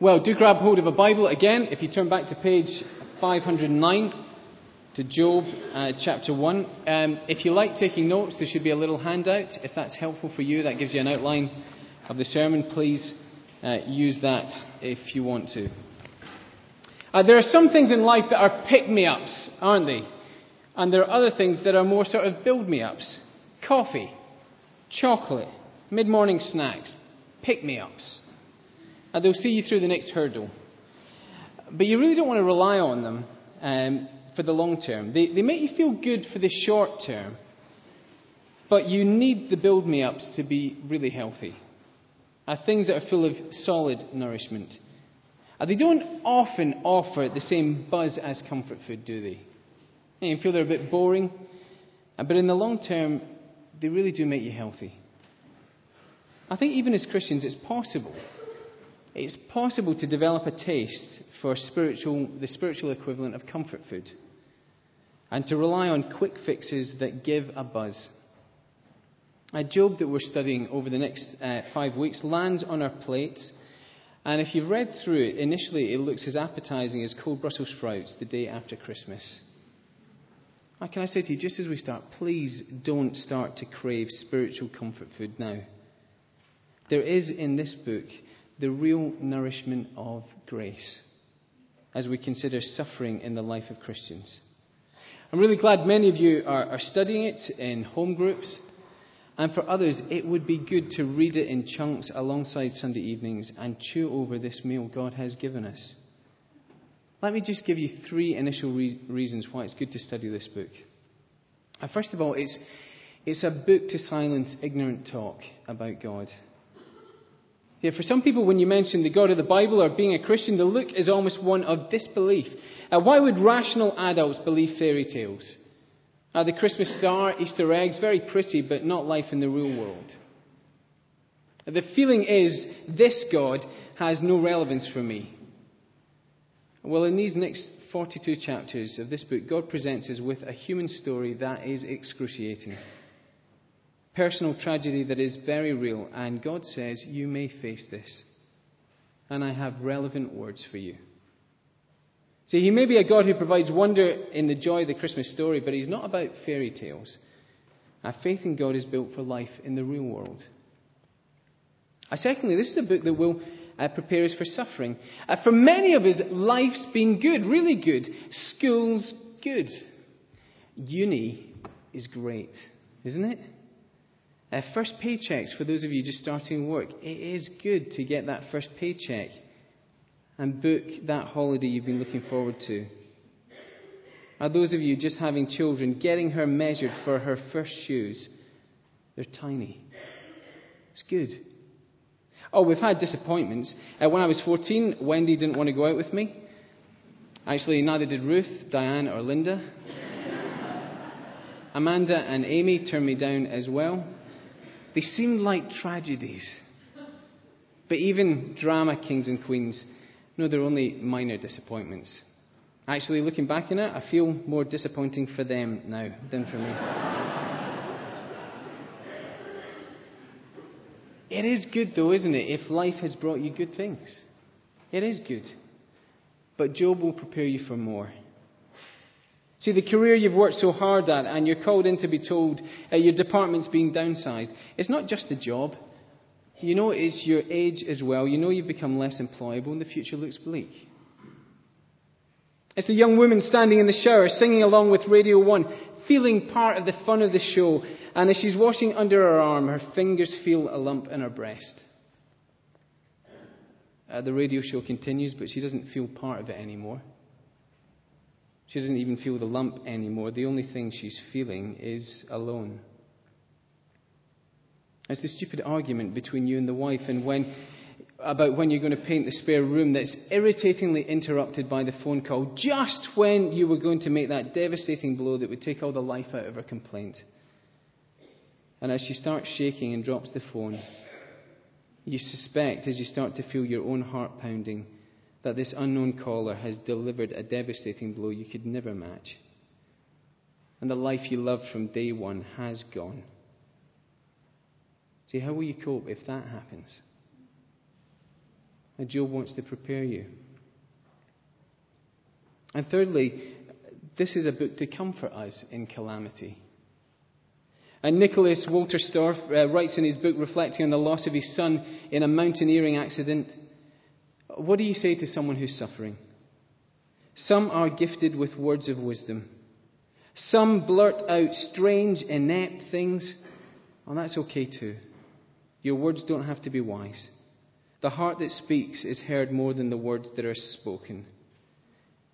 Well, do grab hold of a Bible again. If you turn back to page 509 to Job uh, chapter 1. Um, if you like taking notes, there should be a little handout. If that's helpful for you, that gives you an outline of the sermon. Please uh, use that if you want to. Uh, there are some things in life that are pick me ups, aren't they? And there are other things that are more sort of build me ups. Coffee, chocolate, mid morning snacks, pick me ups. And they'll see you through the next hurdle. But you really don't want to rely on them um, for the long term. They, they make you feel good for the short term, but you need the build me ups to be really healthy. Are things that are full of solid nourishment. Uh, they don't often offer the same buzz as comfort food, do they? You feel they're a bit boring, uh, but in the long term, they really do make you healthy. I think even as Christians, it's possible. It's possible to develop a taste for spiritual, the spiritual equivalent of comfort food and to rely on quick fixes that give a buzz. A Job that we're studying over the next uh, five weeks lands on our plates, and if you've read through it, initially it looks as appetizing as cold Brussels sprouts the day after Christmas. can I say to you, just as we start, please don't start to crave spiritual comfort food now. There is in this book the real nourishment of grace as we consider suffering in the life of Christians. I'm really glad many of you are, are studying it in home groups. And for others, it would be good to read it in chunks alongside Sunday evenings and chew over this meal God has given us. Let me just give you three initial re- reasons why it's good to study this book. Uh, first of all, it's, it's a book to silence ignorant talk about God. For some people, when you mention the God of the Bible or being a Christian, the look is almost one of disbelief. Uh, why would rational adults believe fairy tales? Uh, the Christmas star, Easter eggs, very pretty, but not life in the real world. The feeling is this God has no relevance for me. Well, in these next 42 chapters of this book, God presents us with a human story that is excruciating. Personal tragedy that is very real, and God says, You may face this. And I have relevant words for you. See, he may be a God who provides wonder in the joy of the Christmas story, but he's not about fairy tales. Our faith in God is built for life in the real world. Uh, secondly, this is a book that will uh, prepare us for suffering. Uh, for many of us, life's been good, really good. School's good. Uni is great, isn't it? Uh, first paychecks for those of you just starting work. It is good to get that first paycheck and book that holiday you've been looking forward to? Are those of you just having children getting her measured for her first shoes? They're tiny. It's good. Oh, we've had disappointments. Uh, when I was 14, Wendy didn't want to go out with me. Actually, neither did Ruth, Diane, or Linda. Amanda and Amy turned me down as well. They seemed like tragedies. But even drama kings and queens no, they're only minor disappointments. Actually, looking back on it, I feel more disappointing for them now than for me. it is good, though, isn't it, if life has brought you good things? It is good. But Job will prepare you for more. See, the career you've worked so hard at and you're called in to be told uh, your department's being downsized, it's not just a job, you know it's your age as well. You know you've become less employable and the future looks bleak. It's the young woman standing in the shower singing along with Radio 1, feeling part of the fun of the show. And as she's washing under her arm, her fingers feel a lump in her breast. Uh, the radio show continues, but she doesn't feel part of it anymore. She doesn't even feel the lump anymore. The only thing she's feeling is alone. It's the stupid argument between you and the wife and when, about when you're going to paint the spare room that's irritatingly interrupted by the phone call just when you were going to make that devastating blow that would take all the life out of her complaint. And as she starts shaking and drops the phone, you suspect, as you start to feel your own heart pounding, that this unknown caller has delivered a devastating blow you could never match. And the life you loved from day one has gone. See, how will you cope if that happens? And Job wants to prepare you. And thirdly, this is a book to comfort us in calamity. And Nicholas Wolterstorff uh, writes in his book reflecting on the loss of his son in a mountaineering accident What do you say to someone who's suffering? Some are gifted with words of wisdom. Some blurt out strange, inept things. Well, that's okay too. Your words don't have to be wise. The heart that speaks is heard more than the words that are spoken.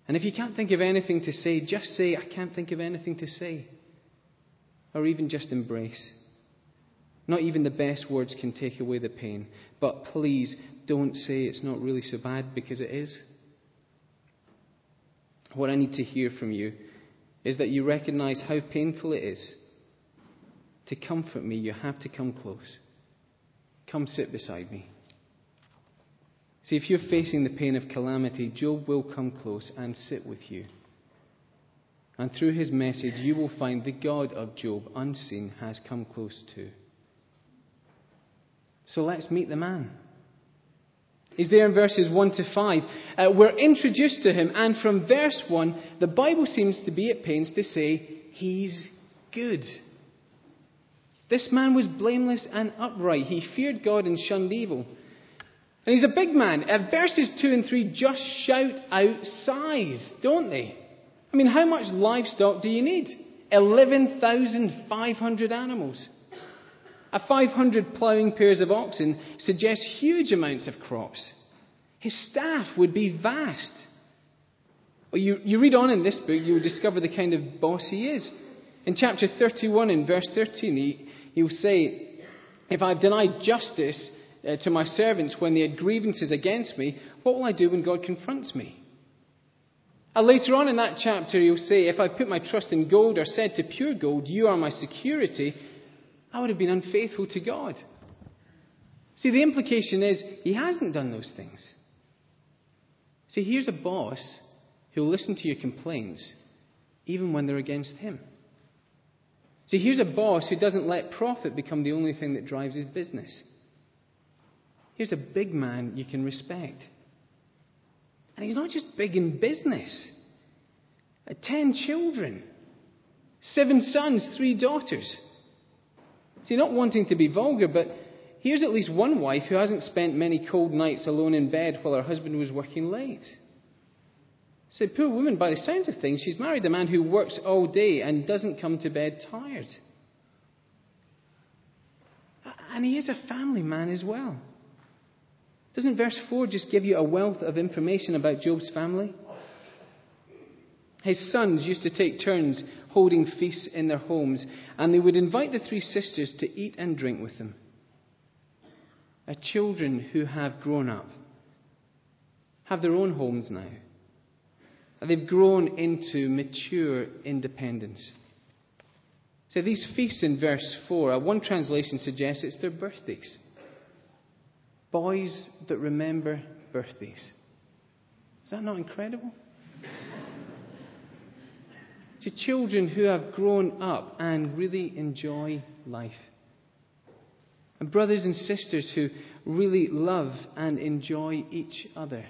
And if you can't think of anything to say, just say, I can't think of anything to say. Or even just embrace. Not even the best words can take away the pain. But please don't say it's not really so bad because it is. What I need to hear from you is that you recognize how painful it is. To comfort me, you have to come close. Come sit beside me. See, if you're facing the pain of calamity, Job will come close and sit with you. And through his message, you will find the God of Job, unseen, has come close too. So let's meet the man. He's there in verses 1 to 5. Uh, we're introduced to him, and from verse 1, the Bible seems to be at pains to say, He's good. This man was blameless and upright. He feared God and shunned evil. And he's a big man. Uh, verses 2 and 3 just shout out size, don't they? I mean, how much livestock do you need? 11,500 animals. A 500 ploughing pairs of oxen suggests huge amounts of crops. His staff would be vast. Well, you, you read on in this book, you'll discover the kind of boss he is. In chapter 31, in verse 13, he, he'll say, If I've denied justice uh, to my servants when they had grievances against me, what will I do when God confronts me? And later on in that chapter, he'll say, If I put my trust in gold or said to pure gold, You are my security, I would have been unfaithful to God. See, the implication is he hasn't done those things. See, here's a boss who'll listen to your complaints even when they're against him. See, here's a boss who doesn't let profit become the only thing that drives his business. Here's a big man you can respect. And he's not just big in business. Uh, ten children, seven sons, three daughters. See, not wanting to be vulgar, but here's at least one wife who hasn't spent many cold nights alone in bed while her husband was working late. Said, poor woman, by the sounds of things, she's married a man who works all day and doesn't come to bed tired. And he is a family man as well. Doesn't verse 4 just give you a wealth of information about Job's family? His sons used to take turns holding feasts in their homes, and they would invite the three sisters to eat and drink with them. A children who have grown up have their own homes now. They've grown into mature independence. So these feasts in verse 4, uh, one translation suggests it's their birthdays. Boys that remember birthdays. Is that not incredible? To children who have grown up and really enjoy life. And brothers and sisters who really love and enjoy each other.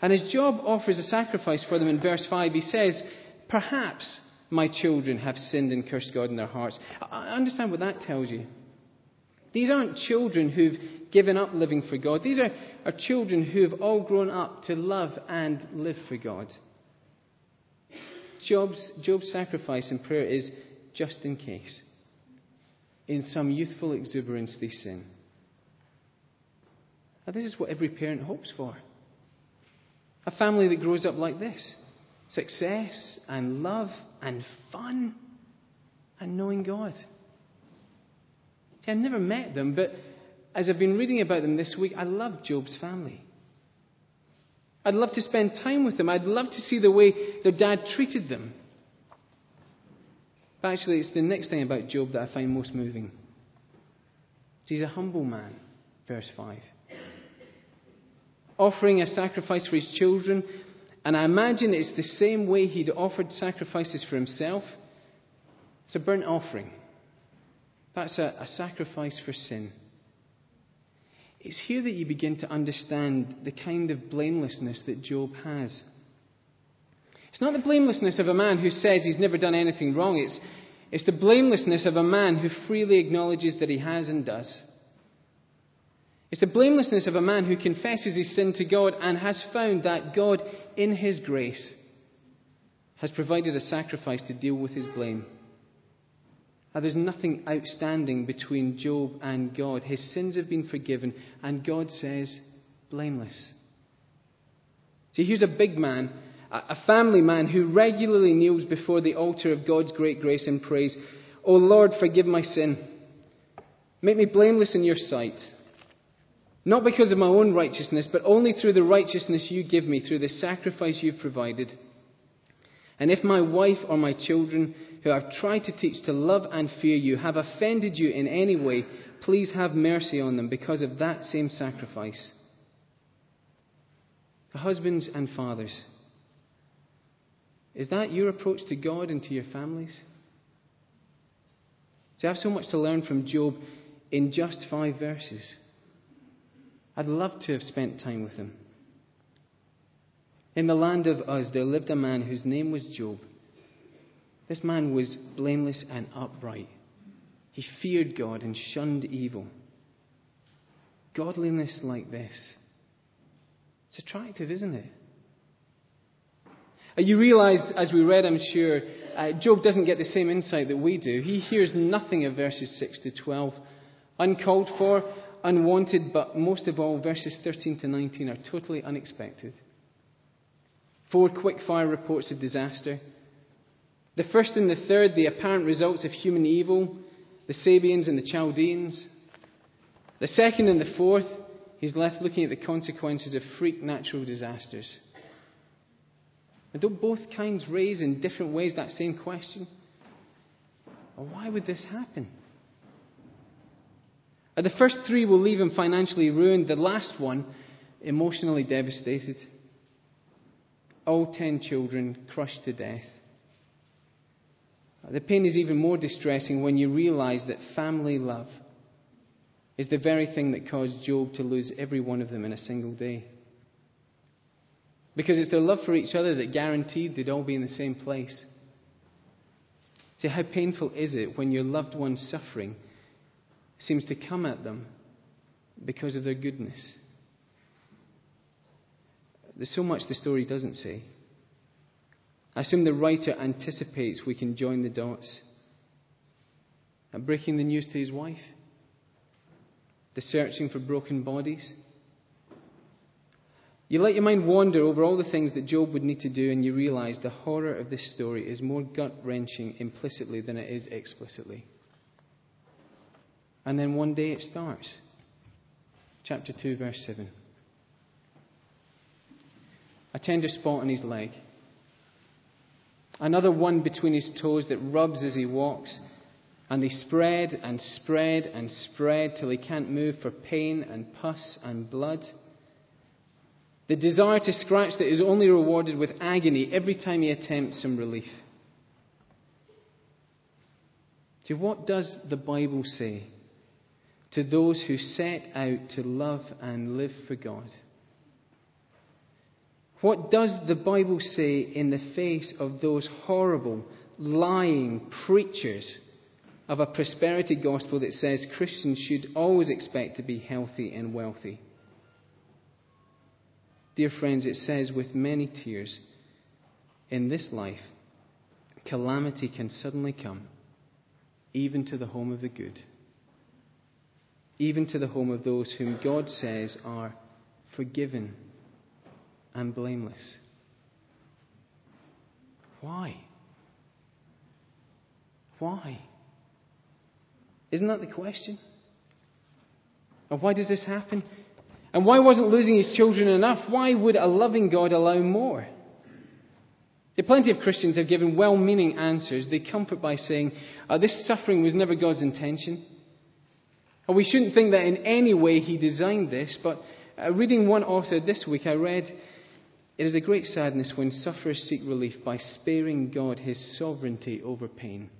And as Job offers a sacrifice for them in verse 5, he says, Perhaps my children have sinned and cursed God in their hearts. I understand what that tells you. These aren't children who've given up living for God. These are, are children who have all grown up to love and live for God. Job's, Job's sacrifice and prayer is just in case. In some youthful exuberance, they sin. Now, this is what every parent hopes for a family that grows up like this success and love and fun and knowing God. See, I've never met them, but as I've been reading about them this week, I love Job's family. I'd love to spend time with them. I'd love to see the way their dad treated them. But actually, it's the next thing about Job that I find most moving. He's a humble man, verse 5. Offering a sacrifice for his children, and I imagine it's the same way he'd offered sacrifices for himself. It's a burnt offering. That's a, a sacrifice for sin. It's here that you begin to understand the kind of blamelessness that Job has. It's not the blamelessness of a man who says he's never done anything wrong. It's, it's the blamelessness of a man who freely acknowledges that he has and does. It's the blamelessness of a man who confesses his sin to God and has found that God, in his grace, has provided a sacrifice to deal with his blame. There's nothing outstanding between Job and God. His sins have been forgiven, and God says, blameless. See, here's a big man a family man who regularly kneels before the altar of God's great grace and prays, O Lord, forgive my sin. Make me blameless in your sight. Not because of my own righteousness, but only through the righteousness you give me, through the sacrifice you've provided. And if my wife or my children, who I've tried to teach to love and fear you, have offended you in any way, please have mercy on them because of that same sacrifice. The husbands and fathers, is that your approach to God and to your families? See, I have so much to learn from Job in just five verses. I'd love to have spent time with him. In the land of Uz, there lived a man whose name was Job. This man was blameless and upright. He feared God and shunned evil. Godliness like this. It's attractive, isn't it? Uh, you realize, as we read, I'm sure, uh, Job doesn't get the same insight that we do. He hears nothing of verses 6 to 12. Uncalled for, unwanted, but most of all, verses 13 to 19 are totally unexpected. Four quick fire reports of disaster. The first and the third, the apparent results of human evil, the Sabeans and the Chaldeans. The second and the fourth, he's left looking at the consequences of freak natural disasters. And don't both kinds raise in different ways that same question? Why would this happen? The first three will leave him financially ruined, the last one, emotionally devastated. All ten children crushed to death. The pain is even more distressing when you realize that family love is the very thing that caused Job to lose every one of them in a single day. Because it's their love for each other that guaranteed they'd all be in the same place. See, how painful is it when your loved one's suffering seems to come at them because of their goodness? There's so much the story doesn't say. I assume the writer anticipates we can join the dots. At breaking the news to his wife, the searching for broken bodies, you let your mind wander over all the things that Job would need to do, and you realize the horror of this story is more gut wrenching implicitly than it is explicitly. And then one day it starts. Chapter 2, verse 7. A tender spot on his leg. Another one between his toes that rubs as he walks. And they spread and spread and spread till he can't move for pain and pus and blood. The desire to scratch that is only rewarded with agony every time he attempts some relief. See, what does the Bible say to those who set out to love and live for God? What does the Bible say in the face of those horrible, lying preachers of a prosperity gospel that says Christians should always expect to be healthy and wealthy? Dear friends, it says with many tears, in this life, calamity can suddenly come, even to the home of the good, even to the home of those whom God says are forgiven and blameless. Why? Why? Isn't that the question? And why does this happen? And why wasn't losing his children enough? Why would a loving God allow more? plenty of Christians have given well meaning answers. They comfort by saying, uh, This suffering was never God's intention. Or we shouldn't think that in any way he designed this. But uh, reading one author this week, I read, It is a great sadness when sufferers seek relief by sparing God his sovereignty over pain.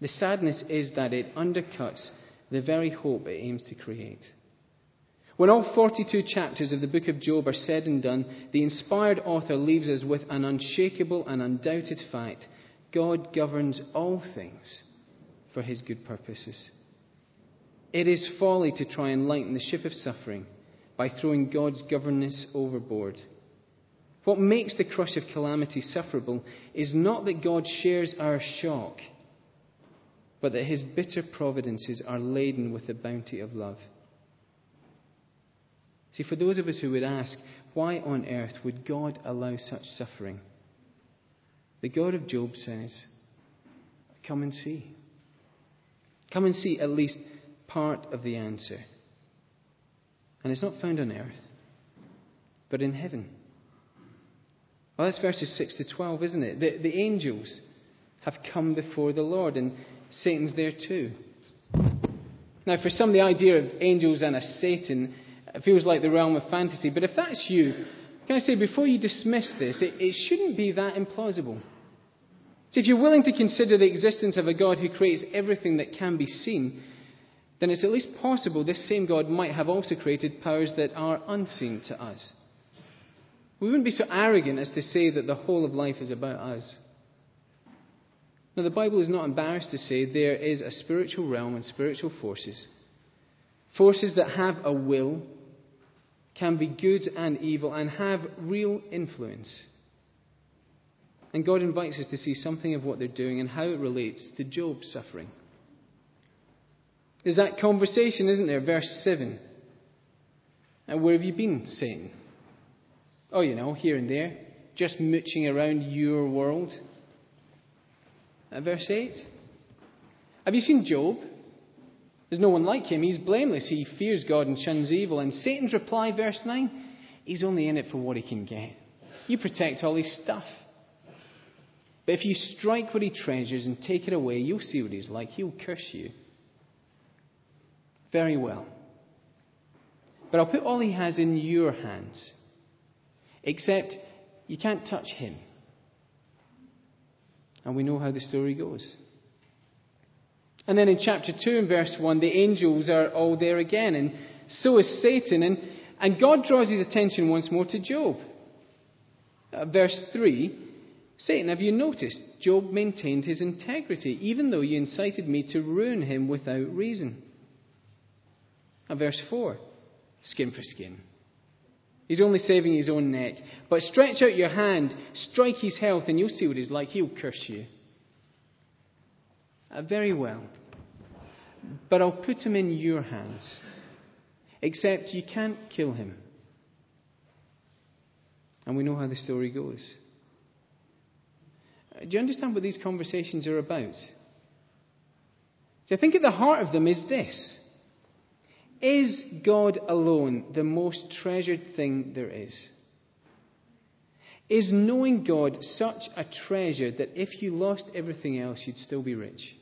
The sadness is that it undercuts the very hope it aims to create. When all 42 chapters of the book of Job are said and done, the inspired author leaves us with an unshakable and undoubted fact God governs all things for his good purposes. It is folly to try and lighten the ship of suffering by throwing God's governance overboard. What makes the crush of calamity sufferable is not that God shares our shock, but that his bitter providences are laden with the bounty of love. See, for those of us who would ask, why on earth would God allow such suffering? The God of Job says, Come and see. Come and see at least part of the answer. And it's not found on earth, but in heaven. Well, that's verses 6 to 12, isn't it? The, the angels have come before the Lord, and Satan's there too. Now, for some, the idea of angels and a Satan feels like the realm of fantasy, but if that's you, can I say, before you dismiss this, it, it shouldn't be that implausible. See, if you're willing to consider the existence of a God who creates everything that can be seen, then it's at least possible this same God might have also created powers that are unseen to us. We wouldn't be so arrogant as to say that the whole of life is about us. Now, the Bible is not embarrassed to say there is a spiritual realm and spiritual forces. Forces that have a will, can be good and evil, and have real influence. And God invites us to see something of what they're doing and how it relates to Job's suffering. There's that conversation, isn't there? Verse 7. And where have you been, Satan? Oh, you know, here and there, just mooching around your world. Uh, verse 8. Have you seen Job? There's no one like him. He's blameless. He fears God and shuns evil. And Satan's reply, verse 9, he's only in it for what he can get. You protect all his stuff. But if you strike what he treasures and take it away, you'll see what he's like. He'll curse you. Very well. But I'll put all he has in your hands. Except you can't touch him. And we know how the story goes. And then in chapter 2 and verse 1, the angels are all there again, and so is Satan. And, and God draws his attention once more to Job. Uh, verse 3 Satan, have you noticed? Job maintained his integrity, even though you incited me to ruin him without reason. And verse 4 Skin for skin. He's only saving his own neck. But stretch out your hand, strike his health, and you'll see what he's like. He'll curse you. Uh, very well. But I'll put him in your hands. Except you can't kill him. And we know how the story goes. Uh, do you understand what these conversations are about? So I think at the heart of them is this is God alone the most treasured thing there is? Is knowing God such a treasure that if you lost everything else, you'd still be rich?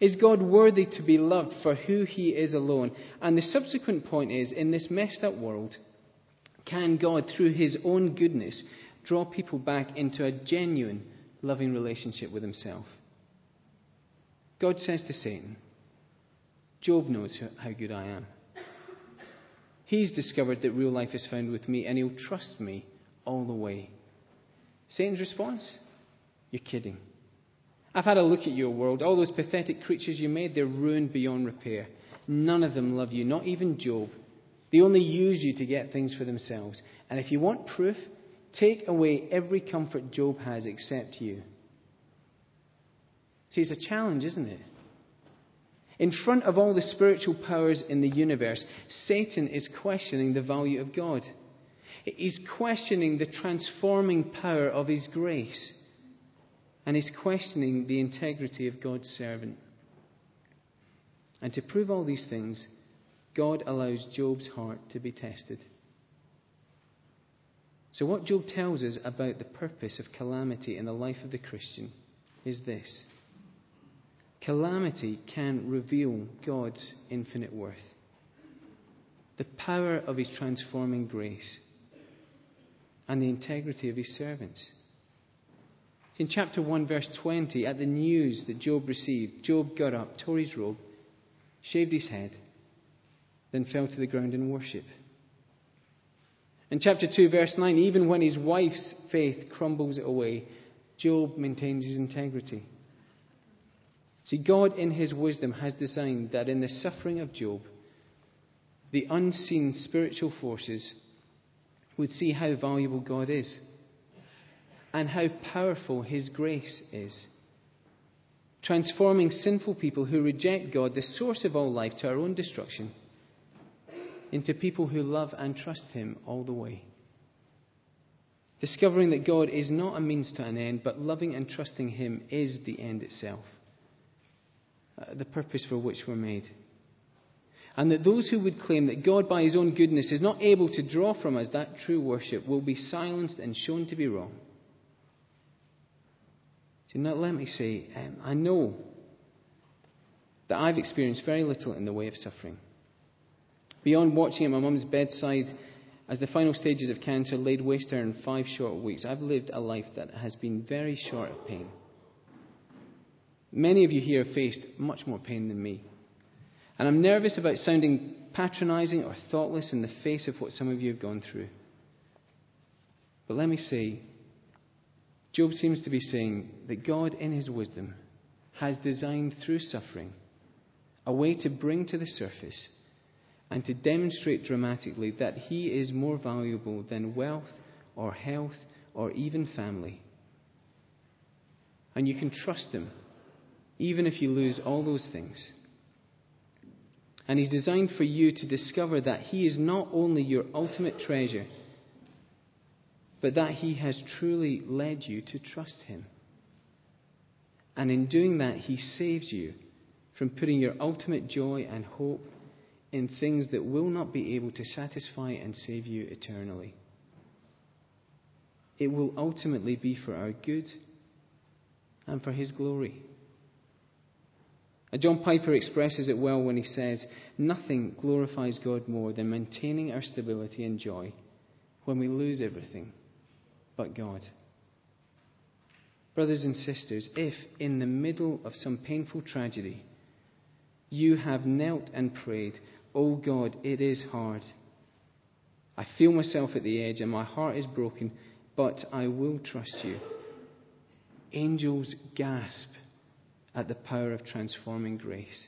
Is God worthy to be loved for who he is alone? And the subsequent point is in this messed up world, can God, through his own goodness, draw people back into a genuine, loving relationship with himself? God says to Satan, Job knows how good I am. He's discovered that real life is found with me, and he'll trust me all the way. Satan's response? You're kidding. I've had a look at your world. All those pathetic creatures you made, they're ruined beyond repair. None of them love you, not even Job. They only use you to get things for themselves. And if you want proof, take away every comfort Job has except you. See, it's a challenge, isn't it? In front of all the spiritual powers in the universe, Satan is questioning the value of God. He's questioning the transforming power of his grace. And he's questioning the integrity of God's servant. And to prove all these things, God allows Job's heart to be tested. So, what Job tells us about the purpose of calamity in the life of the Christian is this Calamity can reveal God's infinite worth, the power of his transforming grace, and the integrity of his servants. In chapter 1, verse 20, at the news that Job received, Job got up, tore his robe, shaved his head, then fell to the ground in worship. In chapter 2, verse 9, even when his wife's faith crumbles away, Job maintains his integrity. See, God, in his wisdom, has designed that in the suffering of Job, the unseen spiritual forces would see how valuable God is and how powerful his grace is transforming sinful people who reject God, the source of all life, to our own destruction, into people who love and trust Him all the way. Discovering that God is not a means to an end, but loving and trusting Him is the end itself, the purpose for which we're made. And that those who would claim that God, by His own goodness, is not able to draw from us that true worship will be silenced and shown to be wrong. Do not let me say, um, I know that I've experienced very little in the way of suffering. Beyond watching at my mum's bedside as the final stages of cancer laid waste her in five short weeks, I've lived a life that has been very short of pain. Many of you here have faced much more pain than me. And I'm nervous about sounding patronizing or thoughtless in the face of what some of you have gone through. But let me say, Job seems to be saying that God, in his wisdom, has designed through suffering a way to bring to the surface and to demonstrate dramatically that he is more valuable than wealth or health or even family. And you can trust him, even if you lose all those things. And he's designed for you to discover that he is not only your ultimate treasure but that He has truly led you to trust Him. And in doing that, He saves you from putting your ultimate joy and hope in things that will not be able to satisfy and save you eternally. It will ultimately be for our good and for His glory. Uh, John Piper expresses it well when he says, Nothing glorifies God more than maintaining our stability and joy when we lose everything but God. Brothers and sisters, if in the middle of some painful tragedy you have knelt and prayed, Oh God, it is hard. I feel myself at the edge and my heart is broken, but I will trust you. Angels gasp at the power of transforming grace,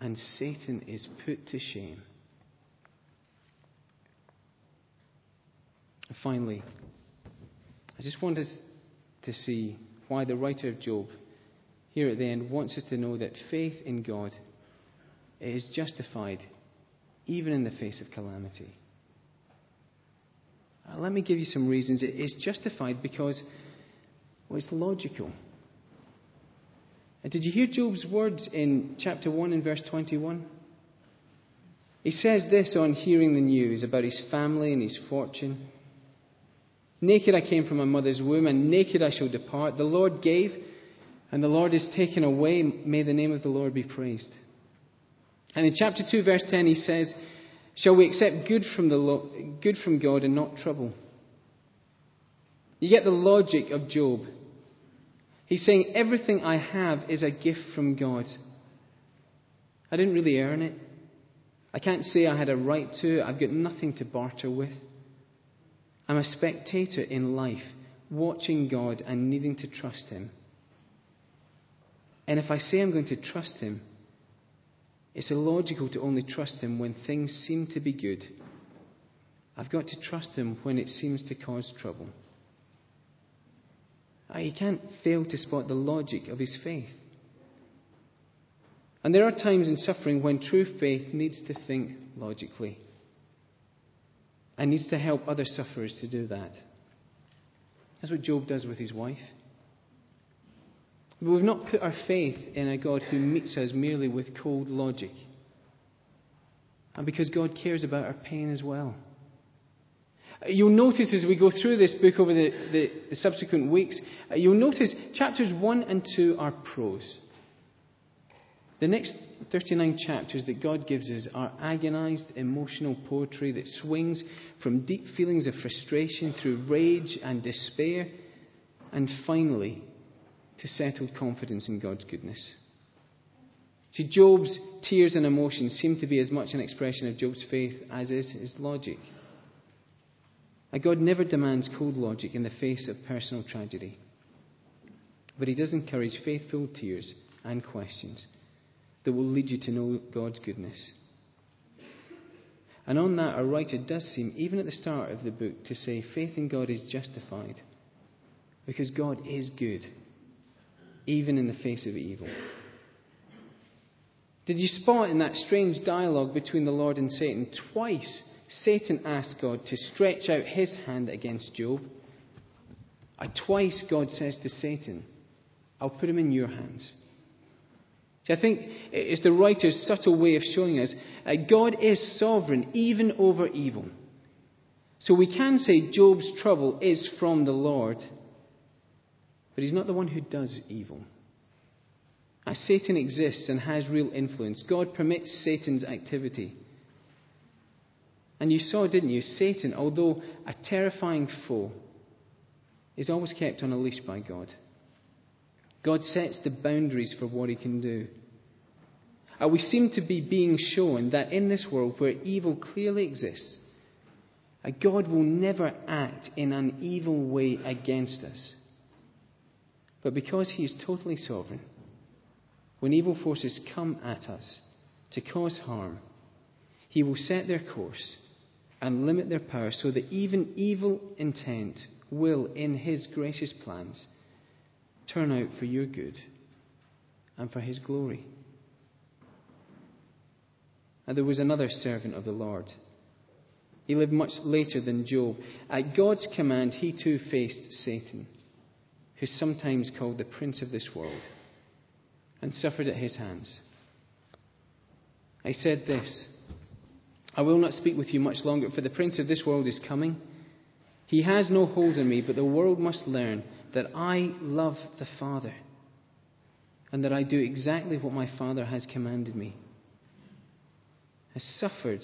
and Satan is put to shame. Finally, I just want us to see why the writer of Job, here at the end, wants us to know that faith in God is justified even in the face of calamity. Uh, let me give you some reasons. It is justified because well, it's logical. And did you hear Job's words in chapter 1 and verse 21? He says this on hearing the news about his family and his fortune. Naked I came from my mother's womb, and naked I shall depart. The Lord gave, and the Lord is taken away. May the name of the Lord be praised. And in chapter 2, verse 10, he says, Shall we accept good from, the good from God and not trouble? You get the logic of Job. He's saying, Everything I have is a gift from God. I didn't really earn it. I can't say I had a right to it. I've got nothing to barter with. I'm a spectator in life, watching God and needing to trust Him. And if I say I'm going to trust Him, it's illogical to only trust Him when things seem to be good. I've got to trust Him when it seems to cause trouble. Ah, you can't fail to spot the logic of His faith. And there are times in suffering when true faith needs to think logically and needs to help other sufferers to do that. That's what Job does with his wife. But we've not put our faith in a God who meets us merely with cold logic. And because God cares about our pain as well. You'll notice as we go through this book over the, the, the subsequent weeks, uh, you'll notice chapters 1 and 2 are prose. The next 39 chapters that God gives us are agonized, emotional poetry that swings from deep feelings of frustration through rage and despair, and finally to settled confidence in God's goodness. See, Job's tears and emotions seem to be as much an expression of Job's faith as is his logic. God never demands cold logic in the face of personal tragedy, but He does encourage faithful tears and questions that will lead you to know God's goodness. And on that, our writer does seem, even at the start of the book, to say faith in God is justified because God is good, even in the face of evil. Did you spot in that strange dialogue between the Lord and Satan? Twice Satan asked God to stretch out his hand against Job. Twice God says to Satan, I'll put him in your hands. See, I think it's the writer's subtle way of showing us uh, God is sovereign even over evil. So we can say Job's trouble is from the Lord, but he's not the one who does evil. As Satan exists and has real influence, God permits Satan's activity. And you saw, didn't you? Satan, although a terrifying foe, is always kept on a leash by God. God sets the boundaries for what he can do. And we seem to be being shown that in this world where evil clearly exists, God will never act in an evil way against us. But because he is totally sovereign, when evil forces come at us to cause harm, he will set their course and limit their power so that even evil intent will, in his gracious plans, turn out for your good and for his glory. And there was another servant of the Lord. He lived much later than Job. At God's command, he too faced Satan, who's sometimes called the prince of this world, and suffered at his hands. I said this I will not speak with you much longer, for the prince of this world is coming. He has no hold on me, but the world must learn that I love the Father, and that I do exactly what my Father has commanded me. Has suffered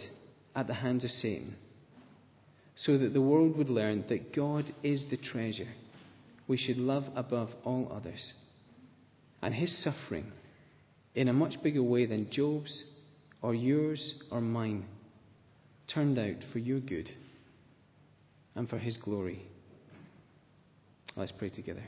at the hands of Satan, so that the world would learn that God is the treasure we should love above all others. And his suffering, in a much bigger way than Job's or yours or mine, turned out for your good and for his glory. Let's pray together.